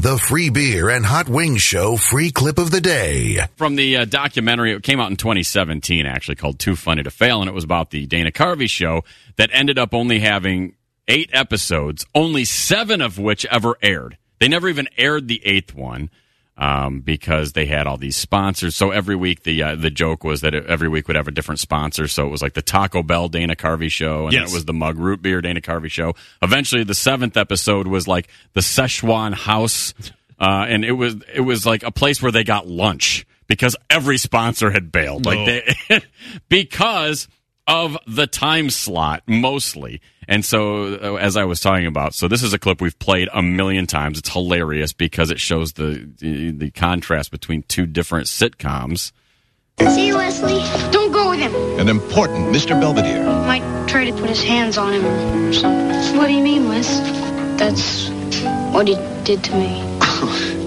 The free beer and hot wings show free clip of the day. From the uh, documentary, it came out in 2017, actually, called Too Funny to Fail, and it was about the Dana Carvey show that ended up only having eight episodes, only seven of which ever aired. They never even aired the eighth one um, because they had all these sponsors. So every week, the uh, the joke was that it, every week would have a different sponsor. So it was like the Taco Bell Dana Carvey show, and then Yes. it was the Mug Root Beer Dana Carvey show. Eventually, the seventh episode was like the Szechuan House, uh, and it was it was like a place where they got lunch because every sponsor had bailed. Like No. they because of the time slot mostly. And so, uh, as I was talking about, so this is a clip we've played a million times. It's hilarious because it shows the the, the contrast between two different sitcoms. See, Wesley? Don't go with him. An important Mr. Belvedere. Might try to put his hands on him or something. What do you mean, Wes? That's what he did to me.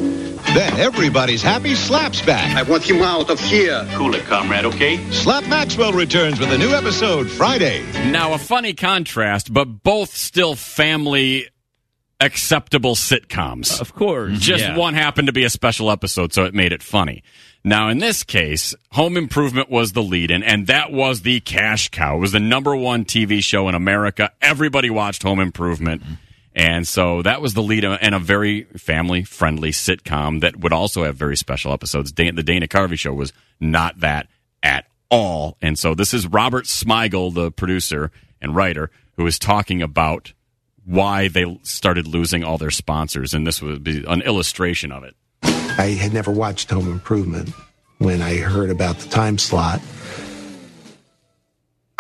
Then everybody's happy slaps back. I want him out of here. Cool it, comrade, okay? Slap Maxwell returns with a new episode Friday. Now, a funny contrast, but both still family acceptable sitcoms. Of course. Just yeah. one happened to be a special episode, so it made it funny. Now, in this case, Home Improvement was the lead in, and that was the cash cow. It was the number one TV show in America. Everybody watched Home Improvement. And so that was the lead uh, and a very family friendly sitcom that would also have very special episodes. The Dana Carvey show was not that at all. And so this is Robert Smigel, the producer and writer, who is talking about why they started losing all their sponsors. And this would be an illustration of it. I had never watched Home Improvement. When I heard about the time slot,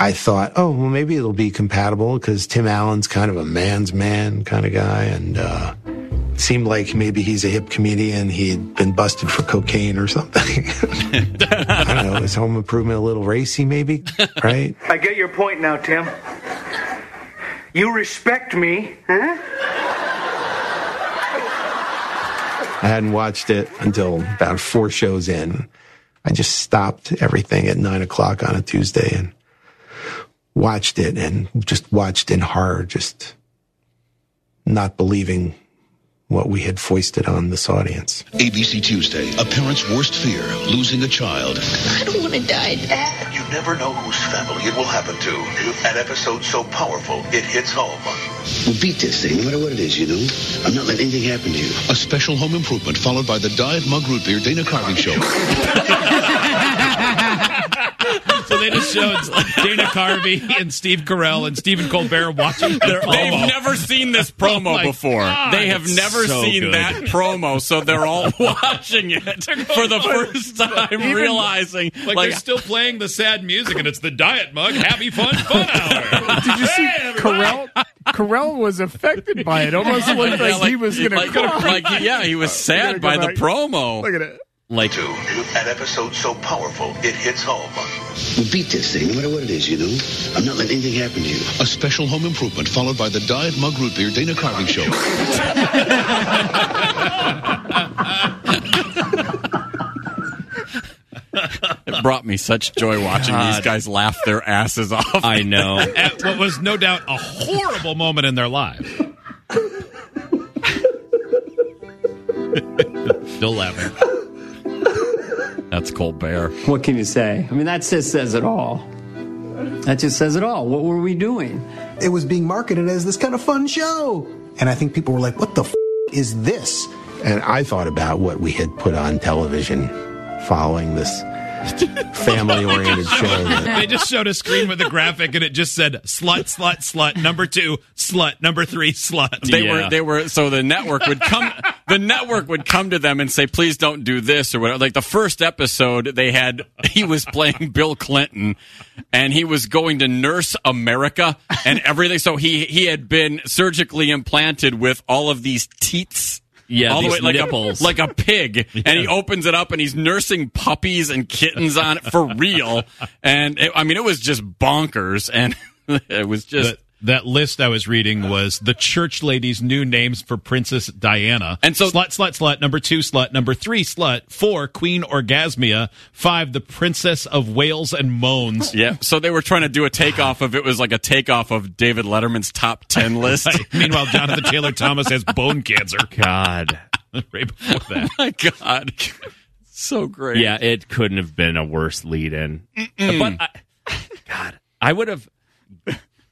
I thought, oh, well, maybe it'll be compatible because Tim Allen's kind of a man's man kind of guy. And uh, it seemed like maybe he's a hip comedian. He'd been busted for cocaine or something. I don't know. Is Home Improvement a little racy, maybe? Right? I get your point now, Tim. You respect me, huh? I hadn't watched it until about four shows in. I just stopped everything at nine o'clock on a Tuesday and watched it and just watched in horror, just not believing what we had foisted on this audience. ABC Tuesday, a parent's worst fear, losing a child. I don't want to die, Dad. You never know whose family it will happen to. An episode so powerful, it hits home. We'll beat this thing, no matter what it is, you know? I'm not letting anything happen to you. A special home improvement followed by the Diet Mug Root Beer Dana Carvey Show. So they just showed Dana Carvey and Steve Carell and Stephen Colbert watching their They've promo. never seen this oh promo Oh before. God, they have never so seen good. that promo, so they're all watching it for the first time, Even- realizing Like, like, they're still playing the sad music, and it's the Diet Mug Happy Fun Fun Hour. Did you see Hey, everybody. Carell? Carell was affected by it. Almost looked Yeah, like, he was going to like, cry. like, yeah, he was sad go by the promo. Look at it. Like Two, an episode so powerful, it hits home. We'll beat this thing, no matter what it is, you know? I'm not letting anything happen to you. A special home improvement followed by the Diet Mug Root Beer Dana Carvey Show. it brought me such joy watching these guys laugh their asses off. I know. At what was no doubt a horrible moment in their lives. Still laughing. That's Colbert. What can you say? I mean, that just says it all. That just says it all. What were we doing? It was being marketed as this kind of fun show. And I think people were like, what the f- is this? And I thought about what we had put on television following this family oriented show. That, they just showed a screen with a graphic and it just said slut, slut, slut, number two, slut, number three, slut. They were they were so the network would come the network would come to them and say please don't do this or whatever. Like the first episode they had he was playing Bill Clinton and he was going to nurse America and everything so he he had been surgically implanted with all of these teats Yeah, all the way like nipples. a like a pig, and he opens it up and he's nursing puppies and kittens on it for real. And it, I mean, it was just bonkers, and it was just That, that list I was reading was the church lady's new names for Princess Diana. And so- slut, slut, slut. Number two, slut. Number three, slut. Four, Queen Orgasmia. Five, the Princess of Wales and Moans. yeah. So they were trying to do a takeoff of it was like a takeoff of David Letterman's top ten list. Meanwhile, Jonathan Taylor Thomas has bone cancer. God. right before that. my God, so great. Yeah, it couldn't have been a worse lead in. But I, God, I would have.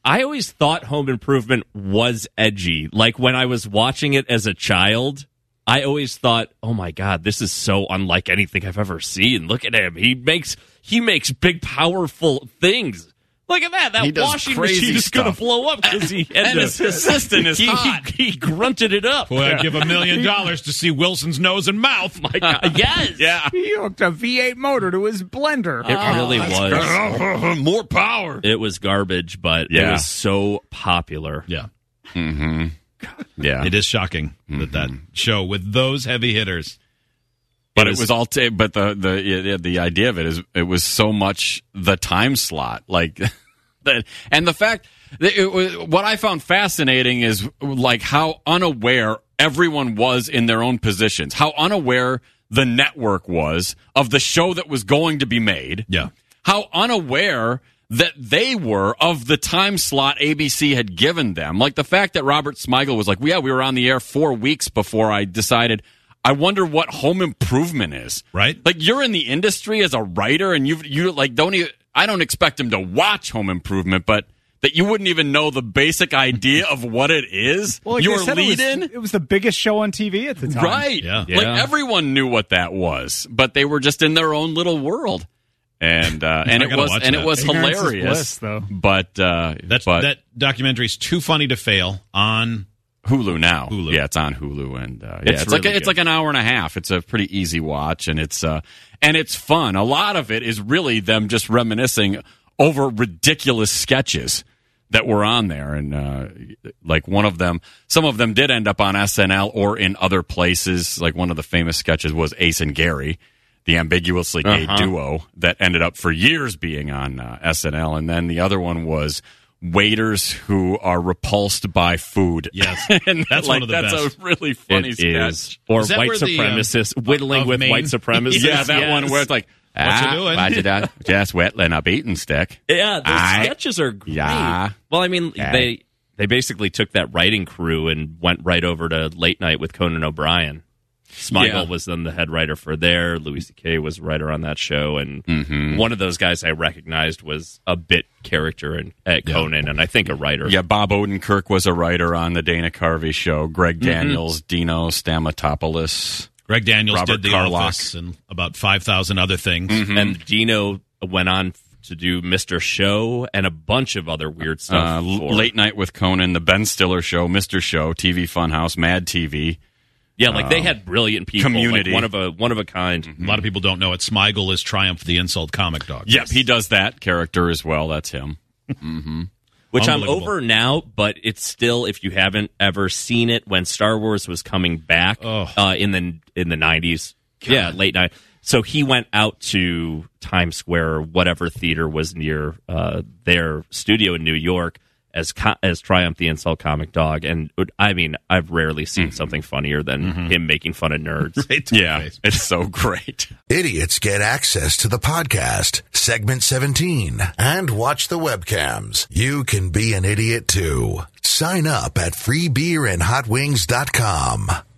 I always thought Home Improvement was edgy. Like when I was watching it as a child, I always thought, "Oh my God, this is so unlike anything I've ever seen." Look at him; he makes he makes big, powerful things. Look at that! That does washing crazy machine is going to blow up because he had And to, his assistant is he, he- hot. He, grunted it up. Boy, I'd give a million dollars to see Wilson's nose and mouth. My God, yes, Yeah. He hooked a V8 motor to his blender. It really was. More power. It was garbage, but it was so popular. Yeah. Mm-hmm. Yeah. It is shocking that that show with those heavy hitters. But It it was- was all. ta but the the yeah, the idea of it is it was so much the time slot, like that, and the fact that it was, what I found fascinating is like how unaware everyone was in their own positions, how unaware the network was of the show that was going to be made, Yeah. how unaware that they were of the time slot ABC had given them. Like the fact that Robert Smigel was like, well, yeah, we were on the air four weeks before I decided. I wonder what home improvement is. Right. Like you're in the industry as a writer and you've, you like don't even I don't expect him to watch home improvement, but that you wouldn't even know the basic idea of what it is. Well, like Your they said, it was- lead in? It was the biggest show on TV at the time. Right. Yeah. Like Yeah. everyone knew what that was, but they were just in their own little world. And uh, and I it gotta was and that. it was Ignorance hilarious. bliss, though. But uh, That's but that documentary's too funny to fail on Hulu now. Hulu. Yeah, it's on Hulu, and uh, yeah, It's it's, like a, it's good. like an hour and a half. It's a pretty easy watch, and it's uh, and it's fun. A lot of it is really them just reminiscing over ridiculous sketches that were on there, and uh, like one of them, some of them did end up on SNL or in other places. Like one of the famous sketches was Ace and Gary. The ambiguously gay Uh-huh. duo that ended up for years being on uh, SNL, and then the other one was waiters who are repulsed by food. Yes. and That's like, one of the best. that's best. a really funny It sketch. is. Or Is white where the, um, supremacists whittling with Maine? white supremacists. Yeah, that Yes. one where it's like, What you ah, doing?" why did I just whittling a beating stick? Yeah, those I- sketches are great. Yeah. Well, I mean, Yeah. they they basically took that writing crew and went right over to Late Night with Conan O'Brien. Smigel Yeah. was then the head writer for there. Louis C.K. was writer on that show, and Mm-hmm. one of those guys I recognized was a bit character in, at Conan, and I think a writer. Yeah, Bob Odenkirk was a writer on the Dana Carvey show. Greg Mm-hmm. Daniels, Dino Stamatopoulos. Greg Daniels Robert did the Carlock. Office and about five thousand other things. Mm-hmm. and Dino went on to do Mr. Show and a bunch of other weird stuff. Uh, for- Late Night with Conan, The Ben Stiller Show, Mr. Show, TV Funhouse, Mad TV. Yeah, like they had brilliant people, like Um, Community. one of a one of a kind. A lot of people don't know it. Smigel is Triumph the Insult comic dog. Yep, he does that character as well. That's him. which I'm over now, but it's still if you haven't ever seen it when Star Wars was coming back Oh. uh, in the in the 90s. Yeah, late night. So he went out to Times Square or whatever theater was near uh, their studio in New York as co- as Triumph the Insult Comic Dog and I mean, I've rarely seen mm-hmm. something funnier than mm-hmm. him making fun of nerds. Right Yeah, face. it's so great. Idiots get access to the podcast, segment 17, and watch the webcams. You can be an idiot too. Sign up at freebeerandhotwings.com.